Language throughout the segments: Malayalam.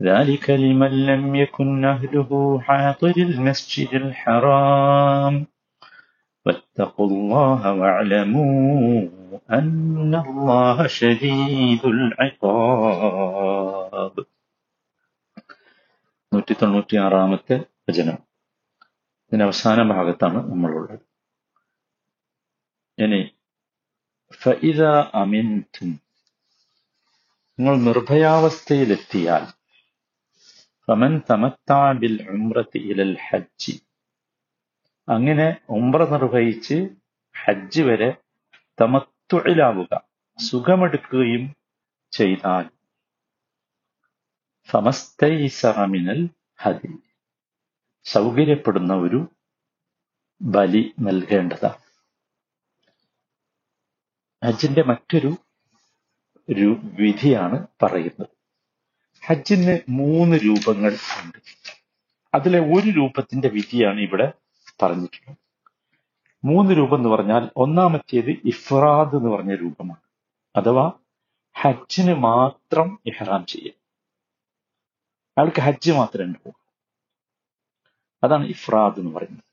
ذلك لمن لم يكن أهله حاضر المسجد الحرام واتقوا الله واعلموا أن الله شديد العقاب നൂറ്റി തൊണ്ണൂറ്റി ആറാമത്തെ വചനം ഇതിന്റെ അവസാന ഭാഗത്താണ് നമ്മളുള്ളത് ഇനി ഫഇദ അമിൻതും നിങ്ങൾ നിർഭയാവസ്ഥയിലെത്തിയാൽ ഫമൻ തമത്താ ബിൽ ഉംറത്തി ഇലൽ ഹജ്ജി അങ്ങനെ ഉംറ നിർവഹിച്ച് ഹജ്ജ് വരെ തമത്തുഴിലാവുക സുഖമെടുക്കുകയും ചെയ്താൽ. ഫമസ്തൈസമിനൽ ഹതി സൗകര്യപ്പെടുന്ന ഒരു ബലി നൽകേണ്ടതാണ്. ഹജ്ജിന്റെ മറ്റൊരു വിധിയാണ് പറയുന്നത്. ഹജ്ജിന് മൂന്ന് രൂപങ്ങൾ ഉണ്ട്. അതിലെ ഒരു രൂപത്തിന്റെ വിധിയാണ് ഇവിടെ പറഞ്ഞിട്ടുള്ളത്. മൂന്ന് രൂപം എന്ന് പറഞ്ഞാൽ ഒന്നാമത്തേത് ഇഫ്രാദ് എന്ന് പറഞ്ഞ രൂപമാണ്. അഥവാ ഹജ്ജിന് മാത്രം ഇഹ്റാം ചെയ്യുക. അയാൾക്ക് ഹജ്ജ് മാത്രമേ ഉണ്ടാവൂ അതാണ് ഇഫ്രാദ് എന്ന് പറയുന്നത്.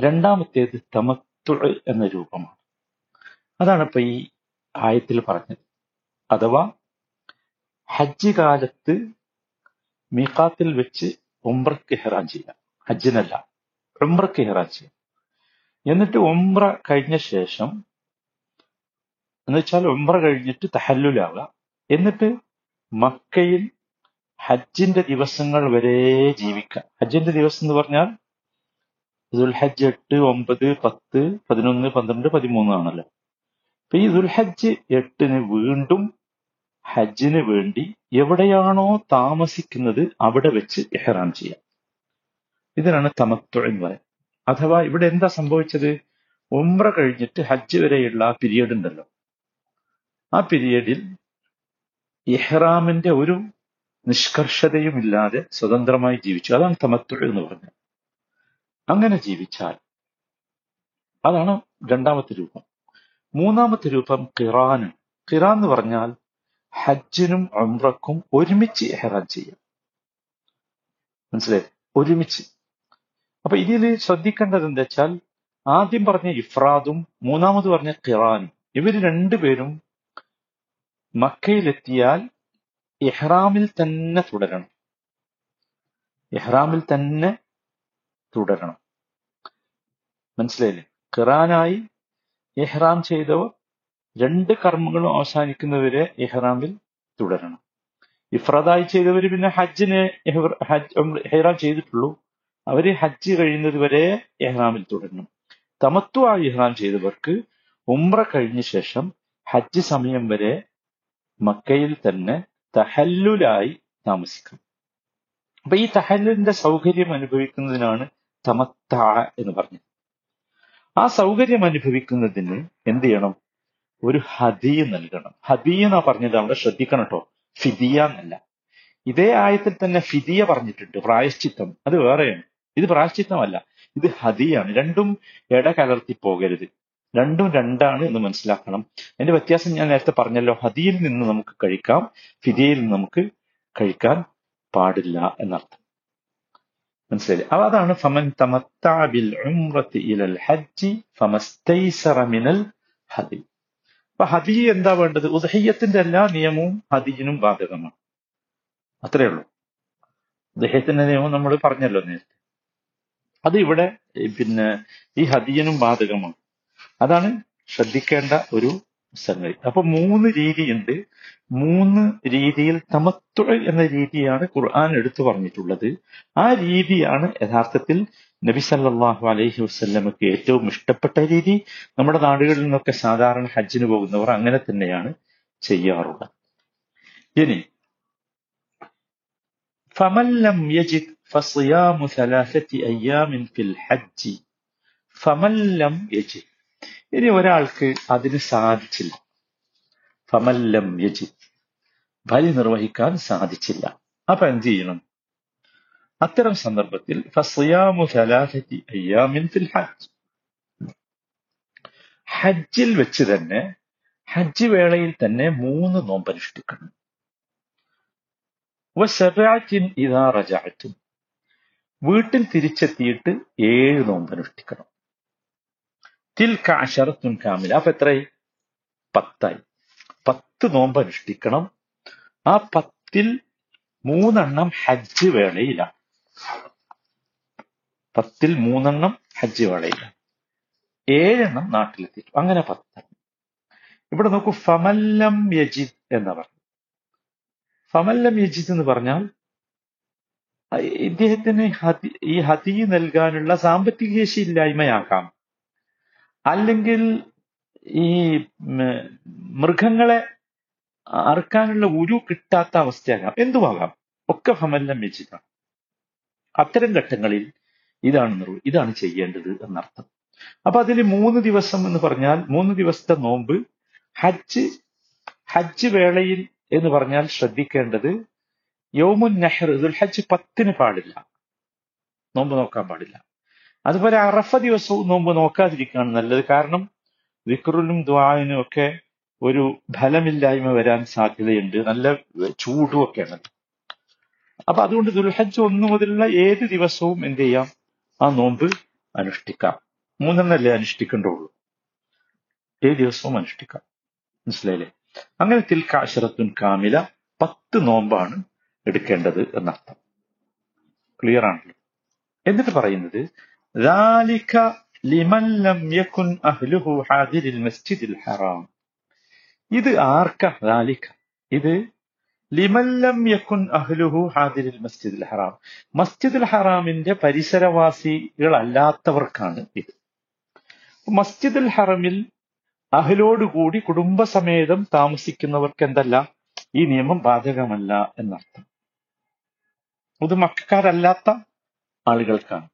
രണ്ടാമത്തേത് തമത്തു എന്ന രൂപമാണ്. അതാണ് ഇപ്പൊ ഈ ആയത്തിൽ പറഞ്ഞത്. അഥവാ ഹജ്ജ് കാലത്ത് മീഖാത്തിൽ വെച്ച് ഉംറക്ക് ഹെറാൻ ചെയ്യാം. ഹജ്ജിനല്ല ഉംറക്ക് ഹെറാൻ ചെയ്യാം. എന്നിട്ട് ഉംറ കഴിഞ്ഞ ശേഷം എന്ന് വെച്ചാൽ ഉംറ കഴിഞ്ഞിട്ട് തഹല്ലുലാവുക. എന്നിട്ട് മക്കയിൽ ഹജ്ജിന്റെ ദിവസങ്ങൾ വരെ ജീവിക്കാം ഹജ്ജിന്റെ ദിവസം എന്ന് പറഞ്ഞാൽ ദുൽഹജ്ജ് എട്ട് ഒമ്പത് പത്ത് പതിനൊന്ന് പന്ത്രണ്ട് പതിമൂന്ന് ആണല്ലോ. അപ്പൊ ഈ ദുൽഹജ്ജ് എട്ടിന് വീണ്ടും ഹജ്ജിന് വേണ്ടി എവിടെയാണോ താമസിക്കുന്നത് അവിടെ വെച്ച് ഇഹ്റാം ചെയ്യാം. ഇതിനാണ് തമത്വ എന്ന് പറയുന്നത്. അഥവാ ഇവിടെ എന്താ സംഭവിച്ചത്? ഉംറ കഴിഞ്ഞിട്ട് ഹജ്ജ് വരെയുള്ള ആ പീരീഡ് ഉണ്ടല്ലോ. ആ പിരീഡിൽ ഇഹ്റാമിന്റെ ഒരു നിഷ്കർഷതയും ഇല്ലാതെ സ്വതന്ത്രമായി ജീവിച്ചു. അതാണ് തമത്വ എന്ന് പറഞ്ഞത്. അങ്ങനെ ജീവിച്ചാൽ അതാണ് രണ്ടാമത്തെ രൂപം. മൂന്നാമത്തെ രൂപം കിറാന് കിറാൻ എന്ന് പറഞ്ഞാൽ ഹജ്ജിനും ഉംറക്കും ഒരുമിച്ച് എഹ്റാം ചെയ്യാം. മനസ്സിലായി? ഒരുമിച്ച്. അപ്പൊ ഇതിൽ ശ്രദ്ധിക്കേണ്ടത് എന്താ വെച്ചാൽ ആദ്യം പറഞ്ഞ ഇഫ്രാദും മൂന്നാമത് പറഞ്ഞ ഖിറാനും ഇവർ രണ്ടുപേരും മക്കയിലെത്തിയാൽ ഇഹ്റാമിൽ തന്നെ തുടരണം. ഇഹ്റാമിൽ തന്നെ തുടരണം. മനസ്സിലായില്ലേ? ഖിറാനായി ഇഹ്റാം ചെയ്തവർ രണ്ട് കർമ്മങ്ങളും അവസാനിക്കുന്നവരെ ഇഹ്റാമിൽ തുടരണം. ഇഫ്രദായി ചെയ്തവർ പിന്നെ ഹജ്ജിന് ഹെഹ്റാം ചെയ്തിട്ടുള്ളൂ. അവർ ഹജ്ജ് കഴിയുന്നത് വരെ എഹ്റാമിൽ തുടരണം. തമത്വ ഇഹ്റാം ചെയ്തവർക്ക് ഉംറ കഴിഞ്ഞ ശേഷം ഹജ്ജ് സമയം വരെ മക്കയിൽ തന്നെ തഹല്ലുലായി താമസിക്കാം. അപ്പൊ ഈ തഹല്ലിന്റെ സൗകര്യം അനുഭവിക്കുന്നതിനാണ് തമത്ത എന്ന് പറഞ്ഞത്. ആ സൗകര്യം അനുഭവിക്കുന്നതിന് എന്ത് ചെയ്യണം? ഒരു ഹദി നൽകണം. ഹദി എന്നാ പറഞ്ഞത് അവിടെ ശ്രദ്ധിക്കണം കേട്ടോ ഫിദിയ എന്നല്ല. ഇതേ ആയത്തിൽ തന്നെ ഫിദിയ പറഞ്ഞിട്ടുണ്ട് പ്രായശ്ചിത്തം. അത് വേറെയാണ്. ഇത് പ്രായശ്ചിത്തമല്ല. ഇത് ഹദിയാണ്. രണ്ടും ഇട കലർത്തി പോകരുത്. രണ്ടും രണ്ടാണ് എന്ന് മനസ്സിലാക്കണം. അതിന്റെ വ്യത്യാസം ഞാൻ നേരത്തെ പറഞ്ഞല്ലോ. ഹദിയിൽ നിന്ന് നമുക്ക് കഴിക്കാം ഫിദിയയിൽ നിന്ന് നമുക്ക് കഴിക്കാൻ പാടില്ല എന്നർത്ഥം. മനസ്സിലായി? അപ്പൊ അതാണ് ഫമൻ തമത്താബിൽ ഹജ്ജി ഫമസ്തൈസറ മിനൽ ഹദി. അപ്പൊ ഹദി എന്താ വേണ്ടത്? ഉദഹയ്യത്തിന്റെ എല്ലാ നിയമവും ഹദിജിനും ബാധകമാണ്. അത്രേ ഉള്ളൂ. ഉദഹ്യത്തിന്റെ നിയമം നമ്മൾ പറഞ്ഞല്ലോ നേരത്തെ. അത് ഇവിടെ പിന്നെ ഈ ഹദിയനും ബാധകമാണ്. അതാണ് ശ്രദ്ധിക്കേണ്ട ഒരു സംഗതി അപ്പൊ മൂന്ന് രീതിയുണ്ട്. മൂന്ന് രീതിയിൽ തമത്തുഴൽ എന്ന രീതിയാണ് ഖുർആൻ എടുത്തു പറഞ്ഞിട്ടുള്ളത്. ആ രീതിയാണ് യഥാർത്ഥത്തിൽ നബി സല്ലാഹു അലൈഹി വസ്ല്ലമക്ക് ഏറ്റവും ഇഷ്ടപ്പെട്ട രീതി. നമ്മുടെ നാടുകളിൽ നിന്നൊക്കെ സാധാരണ ഹജ്ജിന് പോകുന്നവർ അങ്ങനെ തന്നെയാണ് ചെയ്യാറുള്ളത്. ഇനി ഫമല്ലം യജിദ് ഫസിയാമു സലാസത്തി അയ്യാമിൻ ഫിൽ ഹജ്ജി. ഫമല്ലം യജിദ്. ഇനി ഒരാൾക്ക് അതിന് സാധിച്ചില്ല. ഫമല്ലം യജിത് ബലി നിർവഹിക്കാൻ സാധിച്ചില്ല. അപ്പൊ എന്ത് ചെയ്യണം? അത്തരം സന്ദർഭത്തിൽ ഹജ്ജ്. ഹജ്ജിൽ വെച്ച് തന്നെ ഹജ്ജ് വേളയിൽ തന്നെ മൂന്ന് നോമ്പനുഷ്ഠിക്കണം. ഇതാ റജാറ്റും വീട്ടിൽ തിരിച്ചെത്തിയിട്ട് ഏഴ് നോമ്പനുഷ്ഠിക്കണം. അനുഷ്ഠിക്കണം തിൽക അശറത്തുൻ കാമില അപ്പൊ എത്രയായി പത്തായി. പത്ത് നോമ്പ് അനുഷ്ഠിക്കണം. ആ പത്തിൽ മൂന്നെണ്ണം ഹജ്ജ് വേളയിലാണ് പത്തിൽ മൂന്നെണ്ണം ഹജ്ജ് വേളയില്ല ഏഴെണ്ണം നാട്ടിലെത്തിയിട്ടു അങ്ങനെ പത്ത്. ഇവിടെ നോക്കൂ ഫമല്ലം യജിദ് എന്ന് പറഞ്ഞു. ഫമല്ലം യജിദ് എന്ന് പറഞ്ഞാൽ ഇദ്ദേഹത്തിന് ഈ ഹതി നൽകാനുള്ള സാമ്പത്തിക ശേഷി ഇല്ലായ്മയാകാം അല്ലെങ്കിൽ ഈ മൃഗങ്ങളെ അറുക്കാനുള്ള ഉരു കിട്ടാത്ത അവസ്ഥയാകാം. എന്തുമാകാം ഒക്കെ ഫമല്ലം വെച്ചിട്ടാണ്. അത്തരം ഘട്ടങ്ങളിൽ ഇതാണ് ഇതാണ് ചെയ്യേണ്ടത് എന്നർത്ഥം. അപ്പൊ അതിൽ മൂന്ന് ദിവസം എന്ന് പറഞ്ഞാൽ മൂന്ന് ദിവസത്തെ നോമ്പ് ഹജ്ജ് ഹജ്ജ് വേളയിൽ എന്ന് പറഞ്ഞാൽ ശ്രദ്ധിക്കേണ്ടത് യോമുൻ ദുൽ ഹജ്ജ് പത്തിന് പാടില്ല. നോമ്പ് നോക്കാൻ പാടില്ല. അതുപോലെ അറഫ ദിവസവും നോമ്പ് നോക്കാതിരിക്കുകയാണ് നല്ലത്. കാരണം വിക്രുലും ദ്വാനും ഒക്കെ ഒരു ഫലമില്ലായ്മ വരാൻ സാധ്യതയുണ്ട്. നല്ല ചൂടും ഒക്കെയാണ്. അപ്പൊ അതുകൊണ്ട് ദുൽഹജ് ഒന്നു മുതലുള്ള ഏത് ദിവസവും എന്ത് ചെയ്യാം? ആ നോമ്പ് അനുഷ്ഠിക്കാം. മൂന്നെണ്ണല്ലേ അനുഷ്ഠിക്കേണ്ടുള്ളൂ. ഏത് ദിവസവും അനുഷ്ഠിക്കാം. മനസ്സിലായില്ലേ? അങ്ങനെ തിൽക്കാശറത്തുൻ കാമില പത്ത് നോമ്പാണ് എടുക്കേണ്ടത് എന്നർത്ഥം. ക്ലിയർ ആണല്ലോ? എന്നിട്ട് പറയുന്നത് ذَلِكَ لِمَنْ لَمْ يَكُنْ أَهْلُهُ حَاضِرِ الْمَسْجِدِ الْحَرَامِ ഇത് ആർക്ക ذَلِكَ ഇത് ലിമൻ ലം യകുൻ അഹ്ലുഹു ഹാദിരിൽ മസ്ജിദുൽ ഹറാം മസ്ജിദുൽ ഹറാമിന്റെ പരിസരവാസികളല്ലാത്തവർക്കാണ് ഇത് മസ്ജിദുൽ ഹറമിൽ അഹ്ലോടുകൂടി കുടുംബസമേതം താമസിക്കുന്നവർക്ക് എന്തല്ല ഈ നിയമം ബാധകമല്ല എന്നർത്ഥം ഇത് മക്കാരല്ലാത്ത ആളുകൾക്കാണ്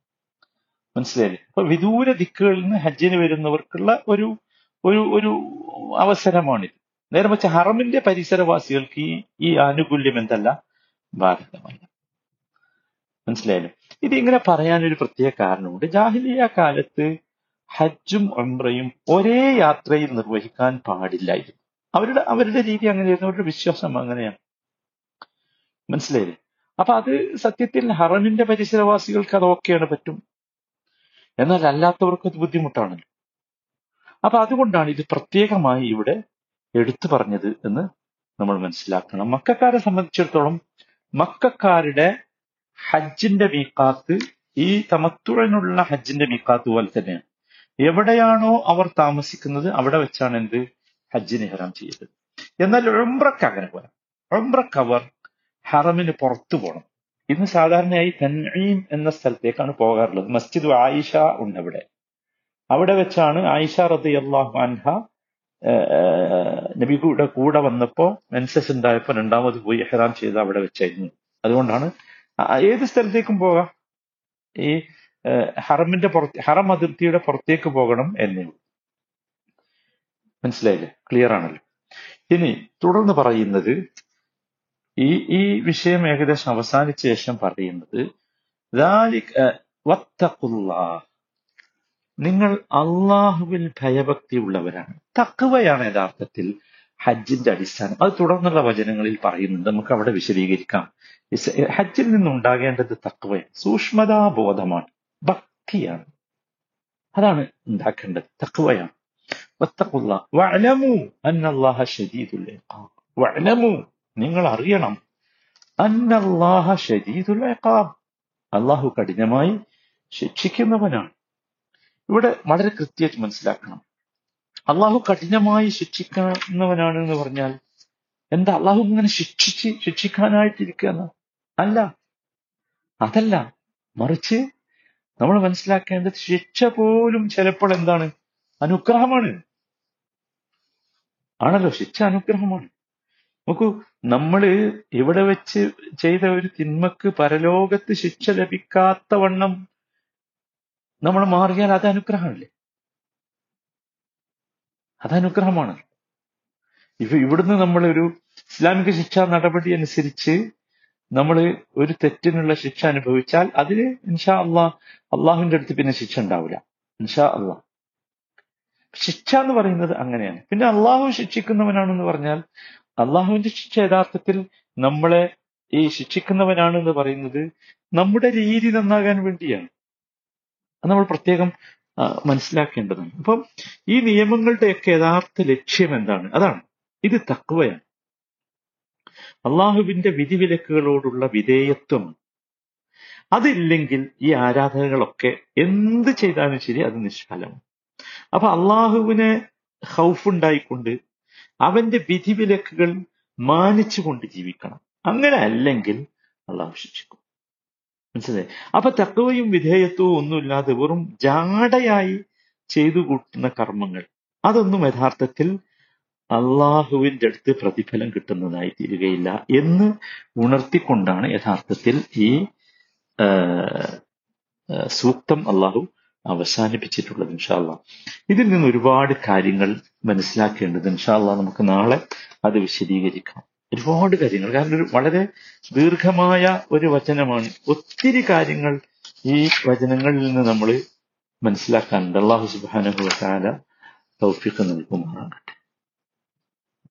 മനസ്സിലായില്ലേ? അപ്പൊ വിദൂര ദിക്കുകളിൽ നിന്ന് ഹജ്ജിന് വരുന്നവർക്കുള്ള ഒരു ഒരു ഒരു അവസരമാണിത്. നേരെ വെച്ച ഹറമിന്റെ പരിസരവാസികൾക്ക് ഈ ഈ ആനുകൂല്യം എന്തല്ല? ബാധകമല്ല. മനസ്സിലായല്ലോ? ഇത് ഇങ്ങനെ പറയാൻ ഒരു പ്രത്യേക കാരണമുണ്ട്. ജാഹിലിയ കാലത്ത് ഹജ്ജും ഉംറയും ഒരേ യാത്രയിൽ നിർവഹിക്കാൻ പാടില്ലായിരുന്നു. അവരുടെ അവരുടെ രീതി അങ്ങനെയായിരുന്നു. അവരുടെ വിശ്വാസം അങ്ങനെയാണ്. മനസ്സിലായില്ലേ? അപ്പൊ അത് സത്യത്തിൽ ഹറമിന്റെ പരിസരവാസികൾക്ക് അത് ഓക്കെയാണ് പറ്റും. എന്നാൽ അല്ലാത്തവർക്ക് അത് ബുദ്ധിമുട്ടാണല്ലോ. അപ്പൊ അതുകൊണ്ടാണ് ഇത് പ്രത്യേകമായി ഇവിടെ എടുത്തു പറഞ്ഞത് എന്ന് നമ്മൾ മനസ്സിലാക്കണം. മക്കാരെ സംബന്ധിച്ചിടത്തോളം മക്കാരുടെ ഹജ്ജിന്റെ മീക്കാത്ത് ഈ തമത്തുഴനുള്ള ഹജ്ജിന്റെ മീക്കാത്ത് പോലെ തന്നെയാണ്. എവിടെയാണോ അവർ താമസിക്കുന്നത് അവിടെ വെച്ചാണ് എന്ത്? ഹജ്ജിന് ഹറാം ചെയ്തത്. എന്നാൽ ഉംറക്ക് അങ്ങനെ പോരാ. ഉംറക്ക് അവർ ഹറമിന് പുറത്തു പോകണം. ഇന്ന് സാധാരണയായി തൻഈം എന്ന സ്ഥലത്തേക്കാണ് പോകാറുള്ളത്. മസ്ജിദ് ആയിഷ ഉണ്ട് അവിടെ. അവിടെ വെച്ചാണ് ആയിഷ റതി അൻഹ നബിയുടെ കൂടെ വന്നപ്പോ മെൻസസ് ഉണ്ടായപ്പോ രണ്ടാമത് പോയി എഹ്റാം ചെയ്ത് അവിടെ വെച്ചായിരുന്നു. അതുകൊണ്ടാണ് ഏത് സ്ഥലത്തേക്കും പോകാം? ഈ ഹറമിന്റെ പുറത്ത് ഹറം അതിർത്തിയുടെ പുറത്തേക്ക് പോകണം എന്നേ മനസ്സിലായില്ലേ? ക്ലിയർ ആണല്ലോ. ഇനി തുടർന്ന് പറയുന്നത് ഈ ഈ വിഷയം ഏകദേശം അവസാനിച്ച ശേഷം പറയുന്നത് നിങ്ങൾ അള്ളാഹുവിൽ ഭയഭക്തി ഉള്ളവരാണ്. തക്കവയാണ് യഥാർത്ഥത്തിൽ ഹജ്ജിന്റെ അടിസ്ഥാനം. അത് തുടർന്നുള്ള വചനങ്ങളിൽ പറയുന്നുണ്ട്. നമുക്ക് അവിടെ വിശദീകരിക്കാം. ഹജ്ജിൽ നിന്നുണ്ടാകേണ്ടത് തക്കവയാണ് സൂക്ഷ്മതാബോധമാണ് ഭക്തിയാണ്. അതാണ് ഉണ്ടാക്കേണ്ടത്. തക്കവയാണ് വത്തക്കുള്ള വഴലമു ശരീദുല്ലേ വഴലമു നിങ്ങൾ അറിയണം അന്നല്ലാഹ ശദീദുൽ ഇഖാബ്. അള്ളാഹു കഠിനമായി ശിക്ഷിക്കുന്നവനാണ്. ഇവിടെ വളരെ കൃത്യമായിട്ട് മനസ്സിലാക്കണം. അള്ളാഹു കഠിനമായി ശിക്ഷിക്കുന്നവനാണ് എന്ന് പറഞ്ഞാൽ എന്താ അള്ളാഹു ഇങ്ങനെ ശിക്ഷിച്ച് ശിക്ഷിക്കാനായിട്ടിരിക്കുന്ന അല്ല. അതല്ല. മറിച്ച് നമ്മൾ മനസ്സിലാക്കേണ്ടത് ശിക്ഷ പോലും ചിലപ്പോൾ എന്താണ്? അനുഗ്രഹമാണ്. ആണല്ലോ. ശിക്ഷ അനുഗ്രഹമാണ്. നോക്കൂ നമ്മൾ ഇവിടെ വെച്ച് ചെയ്ത ഒരു തിന്മക്ക് പരലോകത്ത് ശിക്ഷ ലഭിക്കാത്ത വണ്ണം നമ്മൾ മാറിയാൽ അത് അനുഗ്രഹമല്ലേ? അത് അനുഗ്രഹമാണ്. ഇവ ഇവിടുന്ന് നമ്മളൊരു ഇസ്ലാമിക ശിക്ഷാ നടപടി അനുസരിച്ച് നമ്മൾ ഒരു തെറ്റിനുള്ള ശിക്ഷ അനുഭവിച്ചാൽ അതിൽ ഇൻഷാ അള്ളാഹ് അള്ളാഹുവിന്റെ അടുത്ത് പിന്നെ ശിക്ഷ ഉണ്ടാവില്ല ഇൻഷാ അള്ളാഹ്. ശിക്ഷ എന്ന് പറയുന്നത് അങ്ങനെയാണ്. പിന്നെ അള്ളാഹു ശിക്ഷിക്കുന്നവനാണെന്ന് പറഞ്ഞാൽ അള്ളാഹുവിന്റെ ശിക്ഷ യഥാർത്ഥത്തിൽ നമ്മളെ ഈ ശിക്ഷിക്കുന്നവനാണ് എന്ന് പറയുന്നത് നമ്മുടെ രീതി നന്നാകാൻ വേണ്ടിയാണ്. അത് നമ്മൾ പ്രത്യേകം മനസ്സിലാക്കേണ്ടതാണ്. അപ്പം ഈ നിയമങ്ങളുടെയൊക്കെ യഥാർത്ഥ ലക്ഷ്യം എന്താണ്? അതാണ്. ഇത് തക്വയാണ്. അള്ളാഹുവിന്റെ വിധിവിലക്കുകളോടുള്ള വിധേയത്വമാണ്. അതില്ലെങ്കിൽ ഈ ആരാധനകളൊക്കെ എന്ത് ചെയ്താലും ശരി അത് നിഷ്ഫലമാണ്. അപ്പൊ അള്ളാഹുവിനെ ഹൗഫുണ്ടായിക്കൊണ്ട് അവന്റെ വിധിവിലക്കുകൾ മാനിച്ചുകൊണ്ട് ജീവിക്കണം. അങ്ങനെ അല്ലെങ്കിൽ അള്ളാഹു ശിക്ഷിക്കും. മനസ്സിലായി? അപ്പൊ തക്കവയും വിധേയത്വവും ഒന്നുമില്ലാതെ വെറും ജാടയായി ചെയ്തു കൂട്ടുന്ന കർമ്മങ്ങൾ അതൊന്നും യഥാർത്ഥത്തിൽ അള്ളാഹുവിന്റെ അടുത്ത് പ്രതിഫലം കിട്ടുന്നതായി തീരുകയില്ല എന്ന് ഉണർത്തിക്കൊണ്ടാണ് യഥാർത്ഥത്തിൽ ഈ സൂക്തം അള്ളാഹു അവസാനിപ്പിച്ചിട്ടുള്ളത് ഇൻഷാല്ല ഇതിൽ നിന്ന് ഒരുപാട് കാര്യങ്ങൾ മനസ്സിലാക്കേണ്ടത് ഇൻഷാല്ല നമുക്ക് നാളെ അത് വിശദീകരിക്കാം. ഒരുപാട് കാര്യങ്ങൾ. കാരണം ഒരു വളരെ ദീർഘമായ ഒരു വചനമാണ്. ഒത്തിരി കാര്യങ്ങൾ ഈ വചനങ്ങളിൽ നിന്ന് നമ്മൾ മനസ്സിലാക്കാനുണ്ട്. അള്ളാഹു സുബാനുഭവ തൗഫിക്ക് നൽകുമാറാകട്ടെ.